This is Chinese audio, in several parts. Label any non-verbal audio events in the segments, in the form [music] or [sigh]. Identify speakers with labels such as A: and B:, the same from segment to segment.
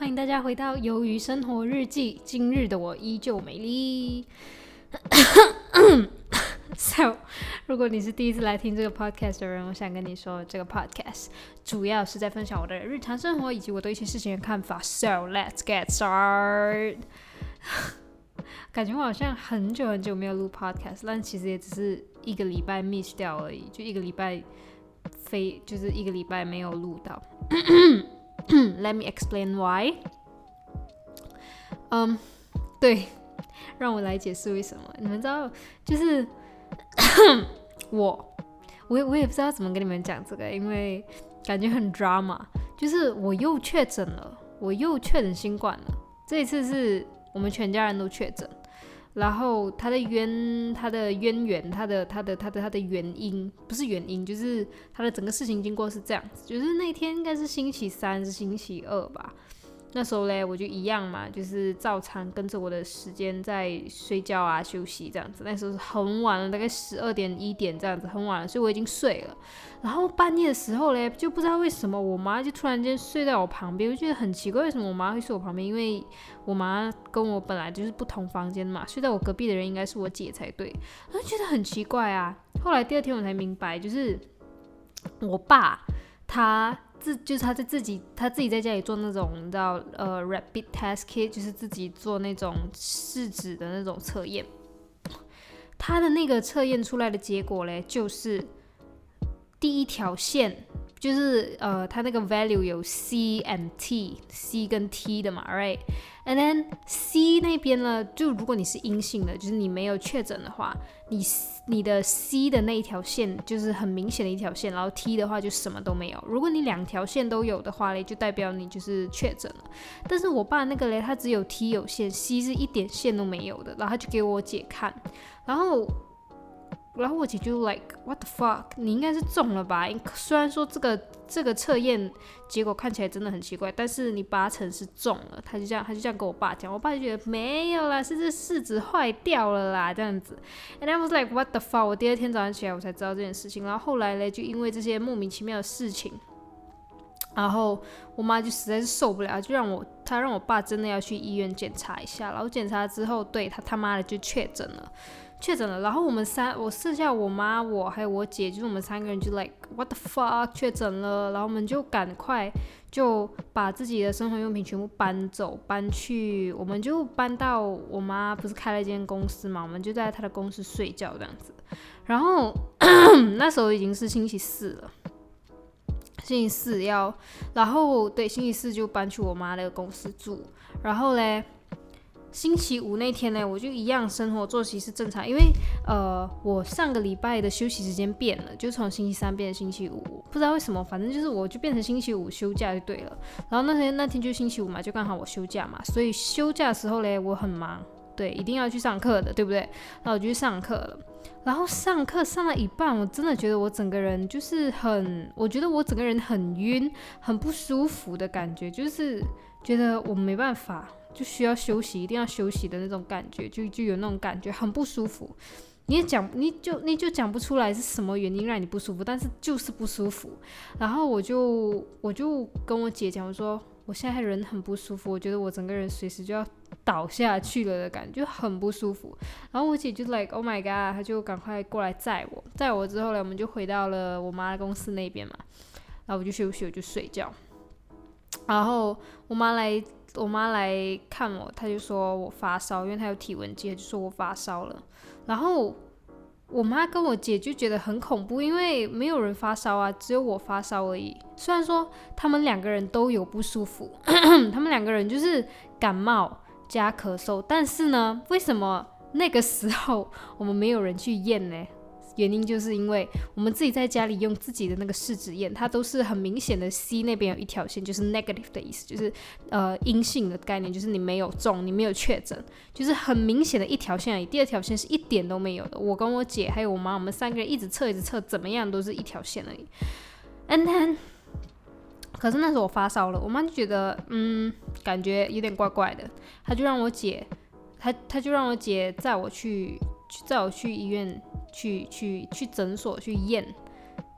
A: 欢迎大家回到《鱿鱼生活日记》。今日的我依旧美丽。[coughs] So，如果你是第一次来听这个 podcast 的人，我想跟你说，这个 podcast 主要是在分享我的日常生活以及我对一些事情的看法。So，let's get started。感觉我好像很久很久没有录 podcast，但其实也只是一个礼拜 miss 掉而已，就一个礼拜非就是一个礼拜没有录到。[clears throat] Let me explain why。嗯，对，让我来解释为什么。你们知道，就是 [coughs] 我，我也我也不知道怎么跟你们讲这个，因为感觉很 drama。就是我又确诊了，我又确诊新冠了。这一次是我们全家人都确诊。然后它的渊，它的渊源，它的它的它的它的原因，不是原因，就是它的整个事情经过是这样子。就是那天应该是星期三，是星期二吧。那时候嘞，我就一样嘛，就是照常跟着我的时间在睡觉啊、休息这样子。那时候是很晚了，大概十二点一点这样子，很晚了，所以我已经睡了。然后半夜的时候嘞，就不知道为什么我妈就突然间睡在我旁边，我觉得很奇怪，为什么我妈会睡我旁边？因为我妈跟我本来就是不同房间嘛，睡在我隔壁的人应该是我姐才对。我就觉得很奇怪啊。后来第二天我才明白，就是我爸他。自就是他在自己他自己在家里做那种叫呃 rapid test kit，就是自己做那种试纸的那种测验。他的那个测验出来的结果嘞，就是第一条线，就是呃，它那个 value 有 C 和 T，C 跟 T 的嘛，right？And then C 那边呢，就如果你是阴性的，就是你没有确诊的话，你你的 C 的那一条线就是很明显的一条线，然后 T 的话就什么都没有。如果你两条线都有的话嘞，就代表你就是确诊了。但是我爸那个嘞，他只有 T 有线，C 是一点线都没有的，然后他就给我姐看，然后。然后我姐就 like what the fuck，你应该是中了吧？虽然说这个这个测验结果看起来真的很奇怪，但是你八成是中了。他就这样，他就这样跟我爸讲，我爸就觉得没有啦，是这试纸坏掉了啦，这样子。And I was like what the fuck，我第二天早上起来我才知道这件事情。然后后来嘞，就因为这些莫名其妙的事情，然后我妈就实在是受不了，就让我她让我爸真的要去医院检查一下。然后检查之后，对他他妈的就确诊了。确诊了，然后我们三，我剩下我妈，我还有我姐，就是我们三个人就 like what the fuck 确诊了，然后我们就赶快就把自己的生活用品全部搬走，搬去，我们就搬到我妈不是开了一间公司嘛，我们就在她的公司睡觉这样子，然后 [coughs] 那时候已经是星期四了，星期四要，然后对，星期四就搬去我妈那个公司住，然后嘞。星期五那天呢，我就一样生活作息是正常，因为呃，我上个礼拜的休息时间变了，就从星期三变成星期五，不知道为什么，反正就是我就变成星期五休假就对了。然后那天那天就星期五嘛，就刚好我休假嘛，所以休假的时候嘞，我很忙，对，一定要去上课的，对不对？然后我就去上课了，然后上课上了一半，我真的觉得我整个人就是很，我觉得我整个人很晕，很不舒服的感觉，就是觉得我没办法。就需要休息，一定要休息的那种感觉，就就有那种感觉，很不舒服。你也讲，你就你就讲不出来是什么原因让你不舒服，但是就是不舒服。然后我就我就跟我姐讲，我说我现在人很不舒服，我觉得我整个人随时就要倒下去了的感觉，很不舒服。然后我姐就 like oh my god，她就赶快过来载我，载我之后呢，我们就回到了我妈公司那边嘛。然后我就休息，我就睡觉。然后我妈来。我妈来看我，她就说我发烧，因为她有体温计，就说我发烧了。然后我妈跟我姐就觉得很恐怖，因为没有人发烧啊，只有我发烧而已。虽然说他们两个人都有不舒服，[clears throat] 他们两个人就是感冒加咳嗽，但是呢，为什么那个时候我们没有人去验呢？原因就是因为我们自己在家里用自己的那个试纸验，它都是很明显的 C 那边有一条线，就是 negative 的意思，就是呃阴性的概念，就是你没有中，你没有确诊，就是很明显的一条线而已。第二条线是一点都没有的。我跟我姐还有我妈，我们三个人一直测一直测，怎么样都是一条线而已。And then，可是那时候我发烧了，我妈就觉得嗯，感觉有点怪怪的，她就让我姐，她她就让我姐载我去，载我去医院。去去去诊所去验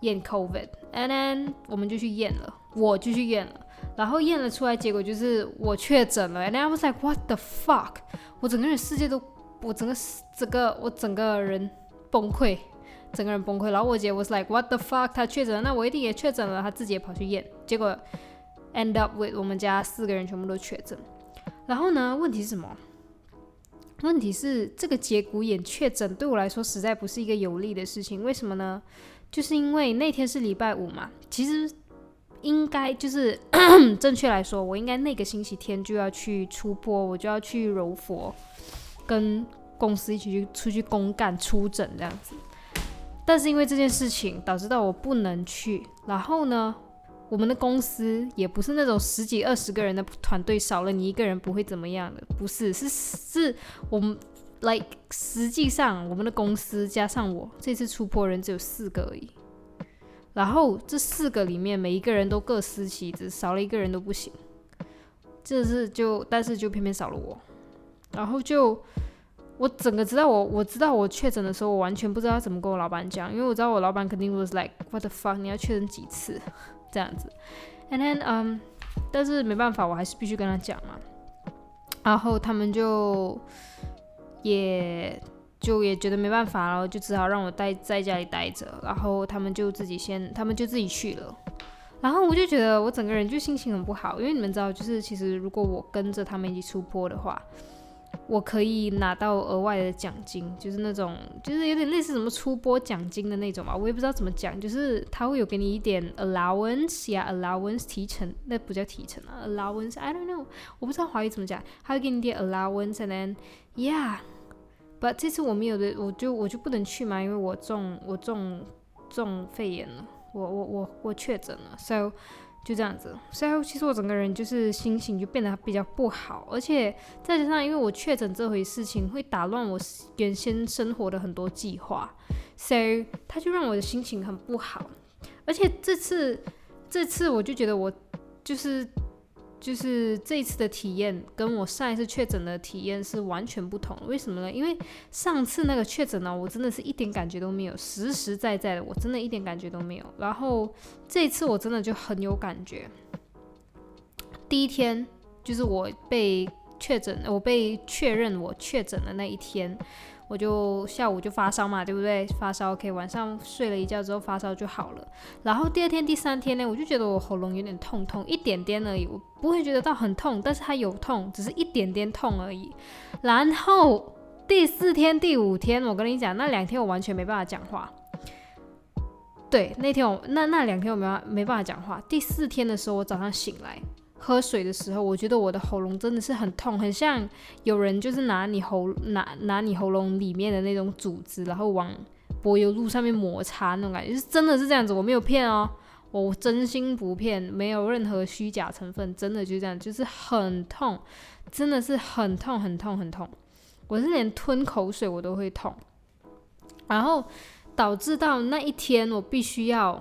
A: 验 COVID，and then 我们就去验了，我就去验了，然后验了出来，结果就是我确诊了。And I was like, what the fuck？我整个人世界都，我整个整个我整个人崩溃，整个人崩溃。然后我姐 was like, what the fuck？她确诊了，那我一定也确诊了。她自己也跑去验，结果 end up with 我们家四个人全部都确诊。然后呢，问题是什么？问题是这个节骨眼确诊对我来说实在不是一个有利的事情。为什么呢？就是因为那天是礼拜五嘛。其实应该就是 [coughs] 正确来说，我应该那个星期天就要去出播，我就要去柔佛，跟公司一起去出去公干出诊这样子。但是因为这件事情导致到我不能去，然后呢？我们的公司也不是那种十几二十个人的团队，少了你一个人不会怎么样的，不是，是是我们，like 实际上我们的公司加上我这次出破人只有四个而已，然后这四个里面每一个人都各司其职，少了一个人都不行，这是就但是就偏偏少了我，然后就我整个知道我我知道我确诊的时候，我完全不知道怎么跟我老板讲，因为我知道我老板肯定 was like what the fuck，你要确诊几次？这样子，and then，嗯，但是没办法，我还是必须跟他讲嘛。然后他们就也就也觉得没办法了，就只好让我待在家里待着。然后他们就自己先，他们就自己去了。然后我就觉得我整个人就心情很不好，因为你们知道，就是其实如果我跟着他们一起出坡的话。我可以拿到额外的奖金，就是那种，就是有点类似什么出播奖金的那种吧，我也不知道怎么讲，就是他会有给你一点 allowance 呀，allowance 提成，那不叫提成啊，allowance，I don't know，我不知道华语怎么讲，他会给你点 allowance，and then yeah，but 这次我没有的，我就我就不能去嘛，因为我中我中中肺炎了，我我我我确诊了，so。就这样子，所以其实我整个人就是心情就变得比较不好，而且再加上因为我确诊这回事情会打乱我原先生活的很多计划，所以他就让我的心情很不好，而且这次这次我就觉得我就是。就是这一次的体验跟我上一次确诊的体验是完全不同，为什么呢？因为上次那个确诊呢，我真的是一点感觉都没有，实实在在的，我真的一点感觉都没有。然后这一次我真的就很有感觉。第一天就是我被确诊，我被确认我确诊的那一天。我就下午就发烧嘛，对不对？发烧 OK，晚上睡了一觉之后发烧就好了。然后第二天、第三天呢，我就觉得我喉咙有点痛痛，一点点而已，我不会觉得到很痛，但是它有痛，只是一点点痛而已。然后第四天、第五天，我跟你讲，那两天我完全没办法讲话。对，那天我那那两天我没办没办法讲话。第四天的时候，我早上醒来。喝水的时候，我觉得我的喉咙真的是很痛，很像有人就是拿你喉拿拿你喉咙里面的那种组织，然后往柏油路上面摩擦那种感觉，是真的是这样子，我没有骗哦，我真心不骗，没有任何虚假成分，真的就这样，就是很痛，真的是很痛很痛很痛，我是连吞口水我都会痛，然后导致到那一天我必须要。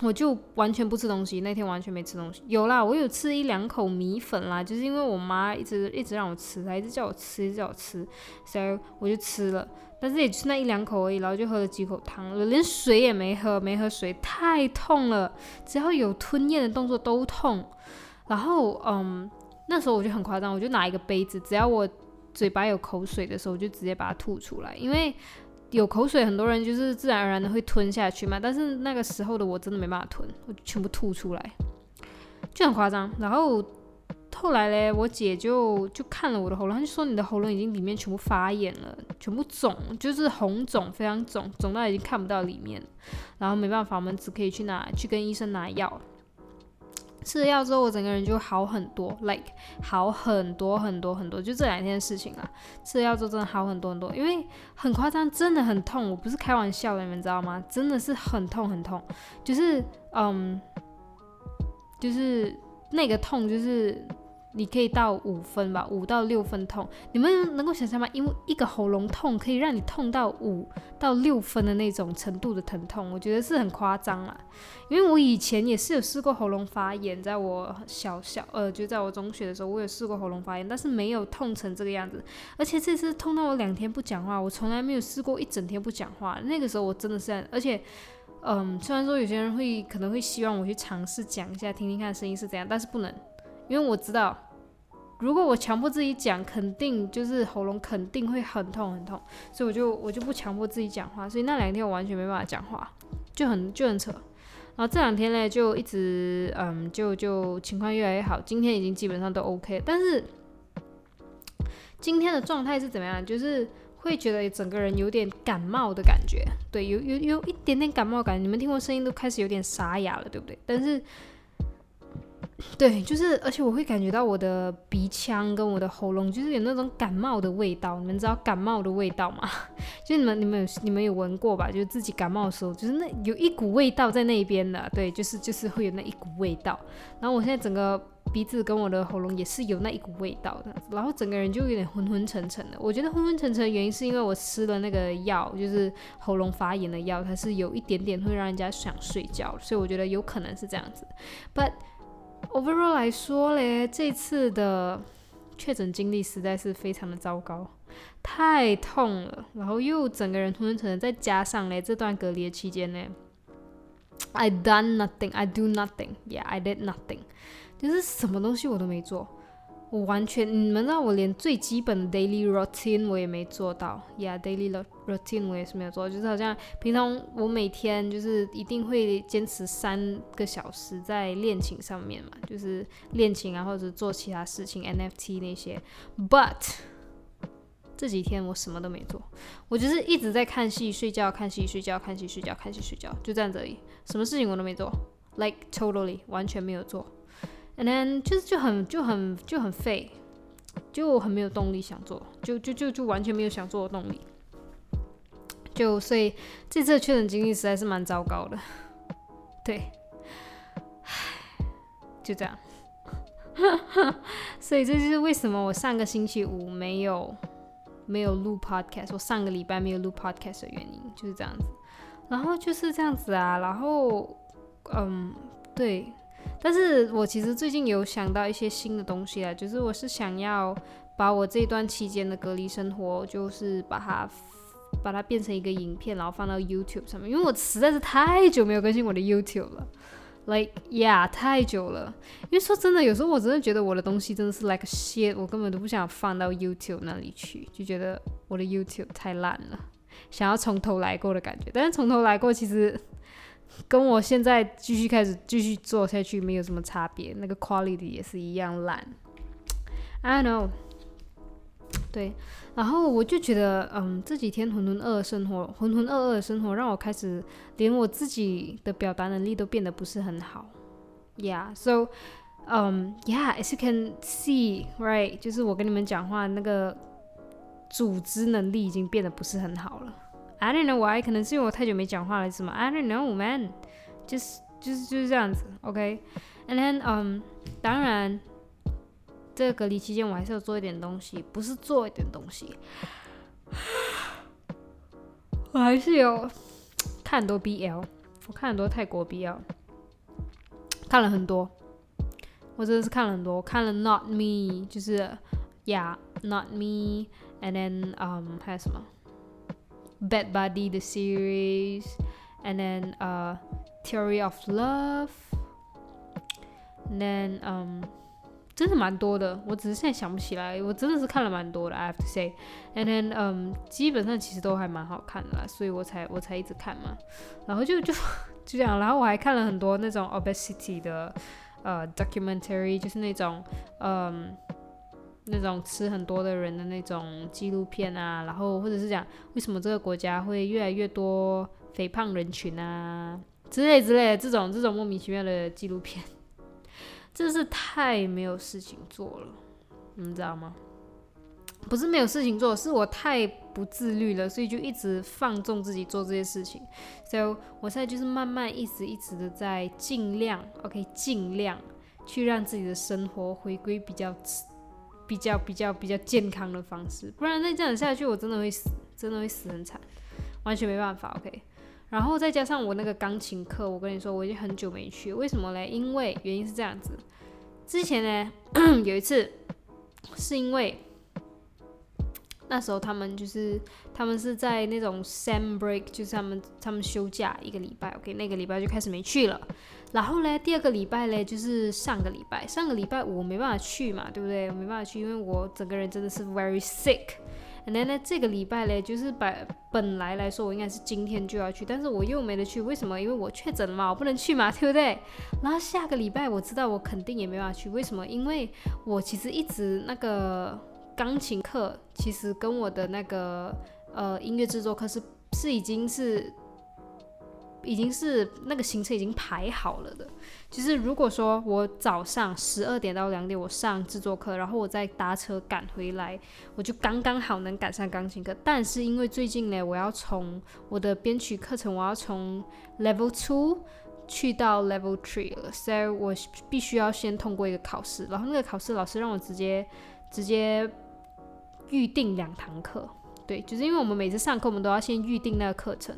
A: 我就完全不吃东西，那天完全没吃东西。有啦，我有吃一两口米粉啦，就是因为我妈一直一直让我吃，她一直叫我吃，一直叫我吃，所以我就吃了。但是也就那一两口而已，然后就喝了几口汤，连水也没喝，没喝水，太痛了，只要有吞咽的动作都痛。然后，嗯，那时候我就很夸张，我就拿一个杯子，只要我嘴巴有口水的时候，我就直接把它吐出来，因为。有口水，很多人就是自然而然的会吞下去嘛。但是那个时候的我真的没办法吞，我全部吐出来，就很夸张。然后后来嘞，我姐就就看了我的喉咙，她就说你的喉咙已经里面全部发炎了，全部肿，就是红肿，非常肿，肿到已经看不到里面。然后没办法，我们只可以去拿去跟医生拿药。吃了药之后，我整个人就好很多，like 好很多很多很多，就这两天的事情啊。吃了药之后真的好很多很多，因为很夸张，真的很痛，我不是开玩笑的，你们知道吗？真的是很痛很痛，就是嗯，就是那个痛就是。你可以到五分吧，五到六分痛，你们能够想象吗？因为一个喉咙痛可以让你痛到五到六分的那种程度的疼痛，我觉得是很夸张啦。因为我以前也是有试过喉咙发炎，在我小小呃，就在我中学的时候，我有试过喉咙发炎，但是没有痛成这个样子。而且这次痛到我两天不讲话，我从来没有试过一整天不讲话。那个时候我真的是，而且嗯，虽然说有些人会可能会希望我去尝试讲一下，听听看声音是怎样，但是不能，因为我知道，如果我强迫自己讲，肯定就是喉咙肯定会很痛很痛，所以我就我就不强迫自己讲话，所以那两天我完全没办法讲话，就很就很扯。然后这两天呢，就一直嗯，就就情况越来越好，今天已经基本上都 OK，但是今天的状态是怎么样？就是会觉得整个人有点感冒的感觉，对，有有有一点点感冒感，你们听我声音都开始有点沙哑了，对不对？但是。对，就是，而且我会感觉到我的鼻腔跟我的喉咙，就是有那种感冒的味道。你们知道感冒的味道吗？[laughs] 就你们、你们、有你们有闻过吧？就是自己感冒的时候，就是那有一股味道在那边的。对，就是就是会有那一股味道。然后我现在整个鼻子跟我的喉咙也是有那一股味道的，然后整个人就有点昏昏沉沉的。我觉得昏昏沉沉的原因是因为我吃了那个药，就是喉咙发炎的药，它是有一点点会让人家想睡觉，所以我觉得有可能是这样子。But Overall 来说嘞，这次的确诊经历实在是非常的糟糕，太痛了，然后又整个人昏昏沉沉，再加上嘞这段隔离的期间嘞，I done nothing, I do nothing, yeah, I did nothing，就是什么东西我都没做。我完全，你们知道我连最基本的 daily routine 我也没做到，Yeah，daily routine 我也是没有做，就是好像平常我每天就是一定会坚持三个小时在练琴上面嘛，就是练琴啊或者做其他事情，NFT 那些。But 这几天我什么都没做，我就是一直在看戏、睡觉、看戏、睡觉、看戏、睡觉、看戏、睡觉，就这样子而已，什么事情我都没做，Like totally 完全没有做。And then 就是就很就很就很废，就很没有动力想做，就就就就完全没有想做的动力。就所以这次的确诊经历实在是蛮糟糕的，对，就这样。[laughs] 所以这就是为什么我上个星期五没有没有录 podcast，我上个礼拜没有录 podcast 的原因就是这样子。然后就是这样子啊，然后嗯，对。但是我其实最近有想到一些新的东西啊，就是我是想要把我这段期间的隔离生活，就是把它把它变成一个影片，然后放到 YouTube 上面，因为我实在是太久没有更新我的 YouTube 了，like yeah 太久了。因为说真的，有时候我真的觉得我的东西真的是 like shit，我根本都不想放到 YouTube 那里去，就觉得我的 YouTube 太烂了，想要从头来过的感觉。但是从头来过其实。跟我现在继续开始继续做下去没有什么差别，那个 quality 也是一样烂。I know，对，然后我就觉得，嗯，这几天浑浑噩噩生活，浑浑噩噩的生活让我开始连我自己的表达能力都变得不是很好。Yeah，so，嗯，Yeah，as you can see，right，就是我跟你们讲话那个组织能力已经变得不是很好了。I don't know why，可能是因为我太久没讲话了，是吗？I don't know, man，就是就是就是这样子，OK？And then，嗯，当然，这个隔离期间我还是要做一点东西，不是做一点东西，我还是有看很多 BL，我看很多泰国 BL，看了很多，我真的是看了很多，我看了 Not Me，就是 Yeah，Not Me，And then，嗯，还有什么 ？Bad Buddy the series, and then uh, Theory of Love, and then um, 真的蛮多的，我只是现在想不起来。我真的是看了蛮多的，I have to say. And then 嗯，基本上其实都还蛮好看的啦，所以我才我才一直看嘛。然后就就就[laughs] 这样，然后我还看了很多那种 obesity 的呃 documentary，就是那种嗯。 那种吃很多的人的那种纪录片啊，然后或者是讲为什么这个国家会越来越多肥胖人群啊之类之类的这种这种莫名其妙的纪录片，真是太没有事情做了，你知道吗？不是没有事情做，是我太不自律了，所以就一直放纵自己做这些事情。所以我现在就是慢慢一直一直的在尽量，OK，尽量去让自己的生活回归比较。比较比较比较健康的方式，不然再这样下去，我真的会死，真的会死很惨，完全没办法。OK，然后再加上我那个钢琴课，我跟你说，我已经很久没去，为什么嘞？因为原因是这样子，之前呢 [coughs] 有一次是因为那时候他们就是他们是在那种 sem break，就是他们他们休假一个礼拜，OK，那个礼拜就开始没去了。然后呢，第二个礼拜嘞，就是上个礼拜，上个礼拜我没办法去嘛，对不对？我没办法去，因为我整个人真的是 very sick。And then 呢，这个礼拜嘞，就是本本来来说我应该是今天就要去，但是我又没得去，为什么？因为我确诊了嘛，我不能去嘛，对不对？然后下个礼拜我知道我肯定也没办法去，为什么？因为我其实一直那个钢琴课，其实跟我的那个呃音乐制作课是是已经是。已经是那个行程已经排好了的，就是如果说我早上十二点到两点我上制作课，然后我再搭车赶回来，我就刚刚好能赶上钢琴课。但是因为最近呢，我要从我的编曲课程，我要从 level two 去到 level three 了，所以我必须要先通过一个考试，然后那个考试老师让我直接直接预定两堂课，对，就是因为我们每次上课我们都要先预定那个课程。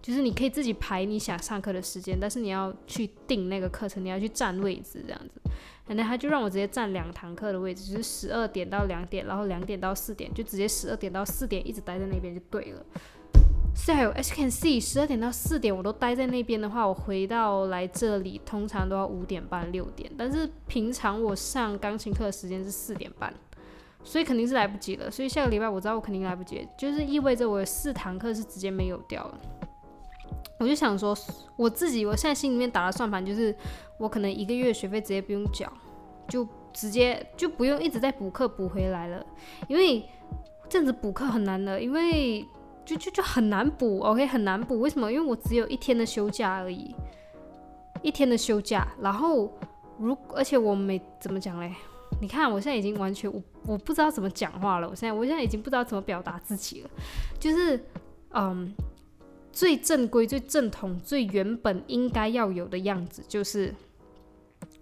A: 就是你可以自己排你想上课的时间，但是你要去定那个课程，你要去占位置这样子。然后他就让我直接占两堂课的位置，就是十二点到两点，然后两点到四点，就直接十二点到四点一直待在那边就对了。So as can see，十二点到四点我都待在那边的话，我回到来这里通常都要五点半六点，但是平常我上钢琴课的时间是四点半，所以肯定是来不及了。所以下个礼拜我知道我肯定来不及，就是意味着我有四堂课是直接没有掉了。我就想说，我自己我现在心里面打的算盘就是，我可能一个月学费直接不用缴，就直接就不用一直在补课补回来了，因为这样子补课很难的，因为就就就很难补，OK 很难补。为什么？因为我只有一天的休假而已，一天的休假。然后如而且我没怎么讲嘞，你看我现在已经完全我我不知道怎么讲话了，我现在我现在已经不知道怎么表达自己了，就是嗯。最正规、最正统、最原本应该要有的样子，就是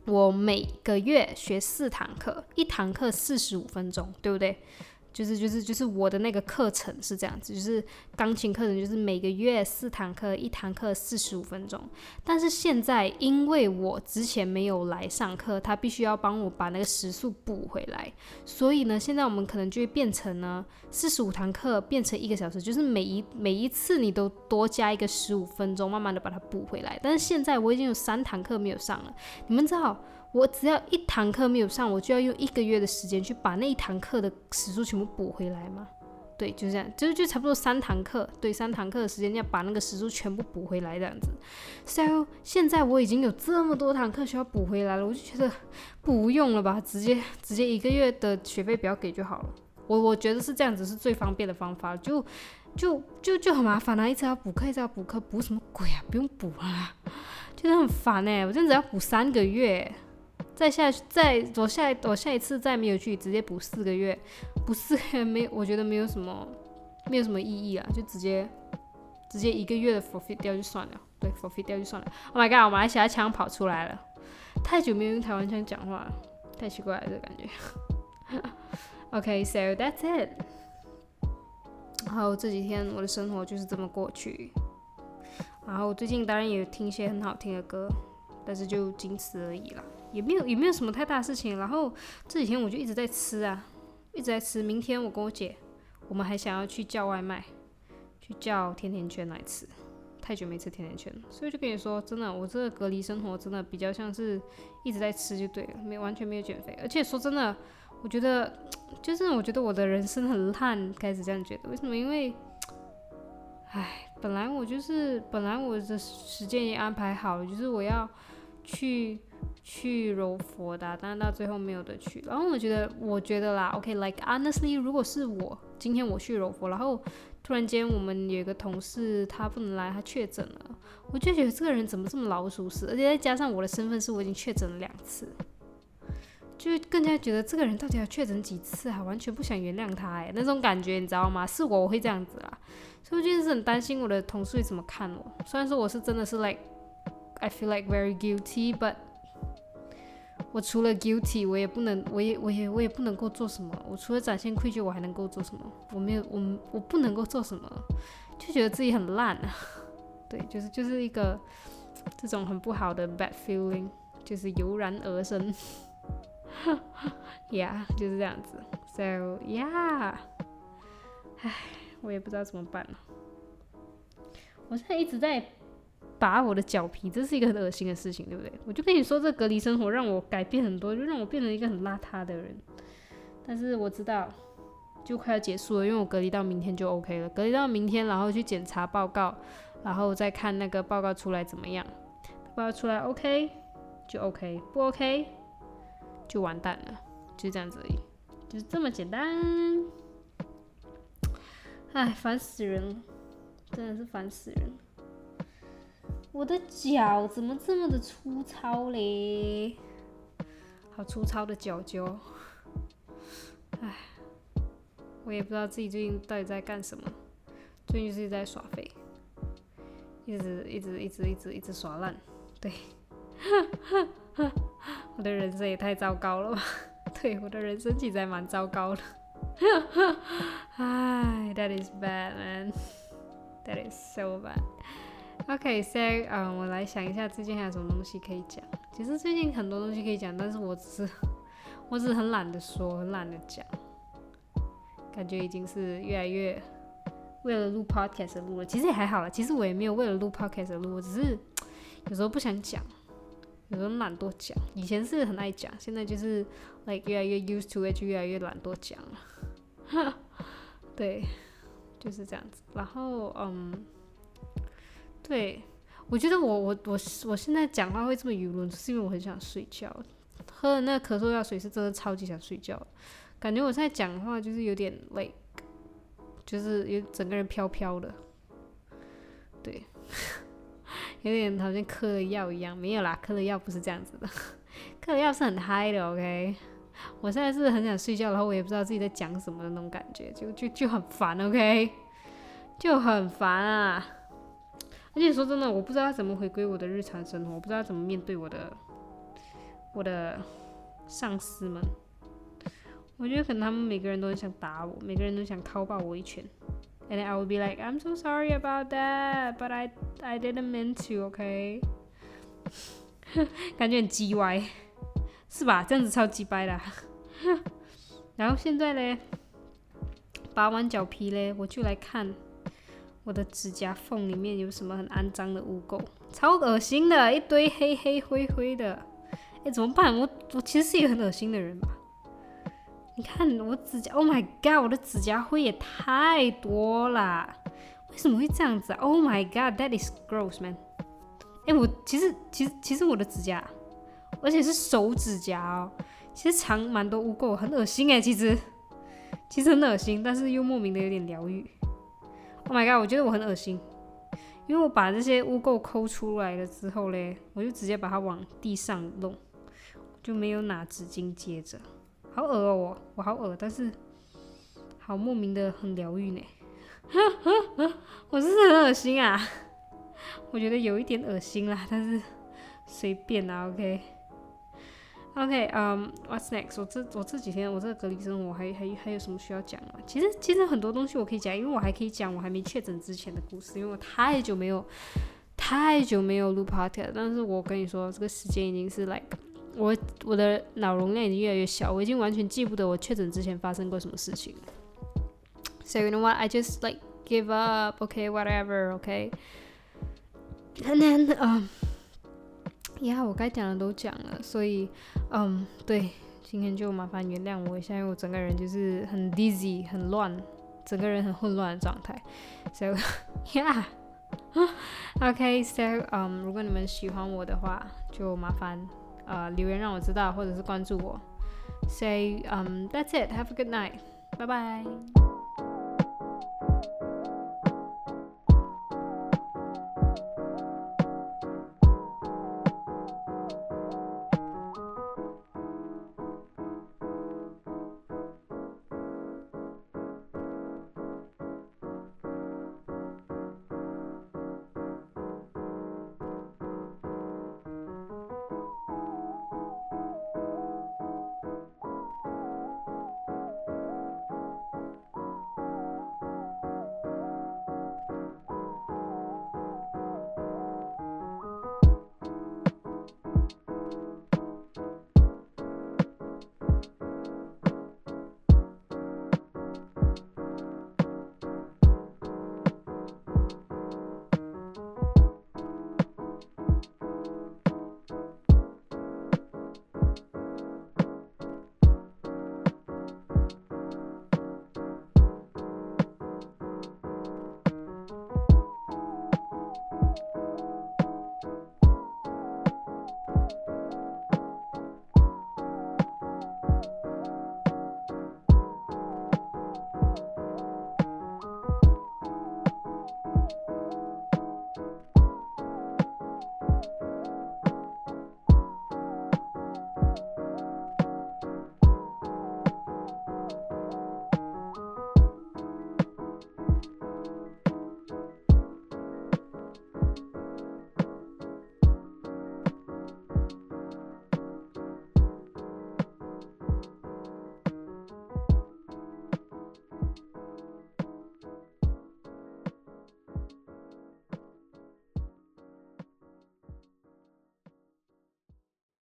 A: 我每个月学四堂课，一堂课四十五分钟，对不对？就是就是就是我的那个课程是这样子，就是钢琴课程就是每个月四堂课，一堂课四十五分钟。但是现在因为我之前没有来上课，他必须要帮我把那个时数补回来，所以呢，现在我们可能就会变成呢四十五堂课变成一个小时，就是每一每一次你都多加一个十五分钟，慢慢的把它补回来。但是现在我已经有三堂课没有上了，你们知道？我只要一堂课没有上，我就要用一个月的时间去把那一堂课的时数全部补回来吗？对，就这样，就是就差不多三堂课，对，三堂课的时间要把那个时数全部补回来这样子。So 现在我已经有这么多堂课需要补回来了，我就觉得不用了吧，直接直接一个月的学费不要给就好了。我我觉得是这样子是最方便的方法，就就就就很麻烦啊，一直要补课，一直要补课，补什么鬼啊？不用补啊，就是很烦哎，我这样子要补三个月。再下去再我下我下一次再没有去，直接补四个月，补四个月没，我觉得没有什么没有什么意义啊，就直接直接一个月的 forfeit 掉就算了，对 forfeit 掉就算了。Oh my god，马来西亚腔跑出来了，太久没有用台湾腔讲话了，太奇怪了这感觉。OK，so that's it。然后这几天我的生活就是这么过去，然后最近当然也听一些很好听的歌，但是就仅此而已了。也没有也没有什么太大事情，然后这几天我就一直在吃啊，一直在吃。明天我跟我姐，我们还想要去叫外卖，去叫甜甜圈来吃。太久没吃甜甜圈了，所以就跟你说，真的，我这个隔离生活真的比较像是一直在吃就对了，没完全没有减肥。而且说真的，我觉得就是我觉得我的人生很烂，开始这样觉得。为什么？因为，唉，本来我就是本来我的时间也安排好了，就是我要去。去柔佛的，但是到最后没有得去。然后我觉得，我觉得啦，OK，like honestly，如果是我今天我去柔佛，然后突然间我们有一个同事他不能来，他确诊了，我就觉得这个人怎么这么老鼠屎？而且再加上我的身份是我已经确诊了两次，就更加觉得这个人到底要确诊几次啊？完全不想原谅他哎，那种感觉你知道吗？是我我会这样子啦，所以就是很担心我的同事会怎么看我。虽然说我是真的是 like I feel like very guilty，but 我除了 guilty，我也不能，我也，我也，我也不能够做什么。我除了展现愧疚，我还能够做什么？我没有，我，我不能够做什么，就觉得自己很烂啊。[laughs] 对，就是就是一个这种很不好的 bad feeling，就是油然而生。[laughs] Yeah，就是这样子。So yeah，唉，我也不知道怎么办了。我现在一直在拔我的脚皮，这是一个很恶心的事情，对不对？我就跟你说，这隔离生活让我改变很多，就让我变成一个很邋遢的人。但是我知道，就快要结束了，因为我隔离到明天就 OK 了。隔离到明天，然后去检查报告，然后再看那个报告出来怎么样。报告出来 OK 就 OK，不 OK 就完蛋了，就这样子而已，就是这么简单。唉，烦死人，真的是烦死人。我的脚怎么这么的粗糙嘞？好粗糙的脚脚。唉，我也不知道自己最近到底在干什么，最近就是在耍废，一直一直一直一直一直耍烂，对，[laughs] 我的人生也太糟糕了吧？对，我的人生其实还蛮糟糕的。[laughs] 唉，That is bad, man. That is so bad. Okay, so 嗯，我来想一下最近还有什么东西可以讲。其实最近很多东西可以讲，但是我只是。[laughs] 我只是很懒得说，很懒得讲，感觉已经是越来越为了录 podcast 录了。其实也还好了，其实我也没有为了录 podcast 录，我只是有时候不想讲，有时候懒惰讲。以前是很爱讲，现在就是 like 越来越 used to it，就越来越懒惰讲了。[laughs] 对，就是这样子。然后，嗯，对我觉得我我我我现在讲话会这么语无伦次，是因为我很想睡觉。喝了那个咳嗽药水是真的超级想睡觉，感觉我现在讲话就是有点累，就是有整个人飘飘的，对，[laughs] 有点好像嗑了药一样，没有啦，嗑了药不是这样子的，嗑了药是很嗨的，OK，我现在是很想睡觉，然后我也不知道自己在讲什么的那种感觉，就就就很烦，OK，就很烦啊，而且说真的，我不知道怎么回归我的日常生活，我不知道怎么面对我的。我的上司们，我觉得可能他们每个人都很想打我，每个人都想敲爆我一拳。And I would be like, I'm so sorry about that, but I I didn't mean to, OK？[laughs] 感觉很鸡歪，是吧？这样子超鸡掰的。[laughs] 然后现在嘞，拔完脚皮嘞，我就来看我的指甲缝里面有什么很肮脏的污垢，超恶心的，一堆黑黑灰灰的。哎，怎么办？我我其实是一个很恶心的人吧？你看我指甲，Oh my god，我的指甲灰也太多啦！为什么会这样子？Oh my god，that is gross, man！哎，我其实其实其实我的指甲，而且是手指甲哦，其实藏蛮多污垢，很恶心哎，其实其实很恶心，但是又莫名的有点疗愈。Oh my god，我觉得我很恶心。因为我把这些污垢抠出来了之后嘞，我就直接把它往地上弄，就没有拿纸巾接着，好恶哦，我我好恶，但是好莫名的很疗愈呢，[laughs] 我真是很恶心啊，[laughs] 我觉得有一点恶心啦，但是随便啦，OK。OK，嗯，What's next？我这我这几天我这个隔离生活还还还有什么需要讲啊？其实其实很多东西我可以讲，因为我还可以讲我还没确诊之前的故事，因为我太久没有太久没有录 podcast。但是我跟你说，这个时间已经是 like 我我的脑容量已经越来越小，我已经完全记不得我确诊之前发生过什么事情。So you know what? I just like give up. Okay, whatever. Okay. And then um. 呀，我该讲的都讲了，所以，嗯，对，今天就麻烦原谅我一下，因为我整个人就是很 dizzy，很乱，整个人很混乱的状态。So [laughs] yeah，OK，So [laughs] 嗯，如果你们喜欢我的话，就麻烦呃留言让我知道，或者是关注我。Say um that's it. Have a good night. Bye bye.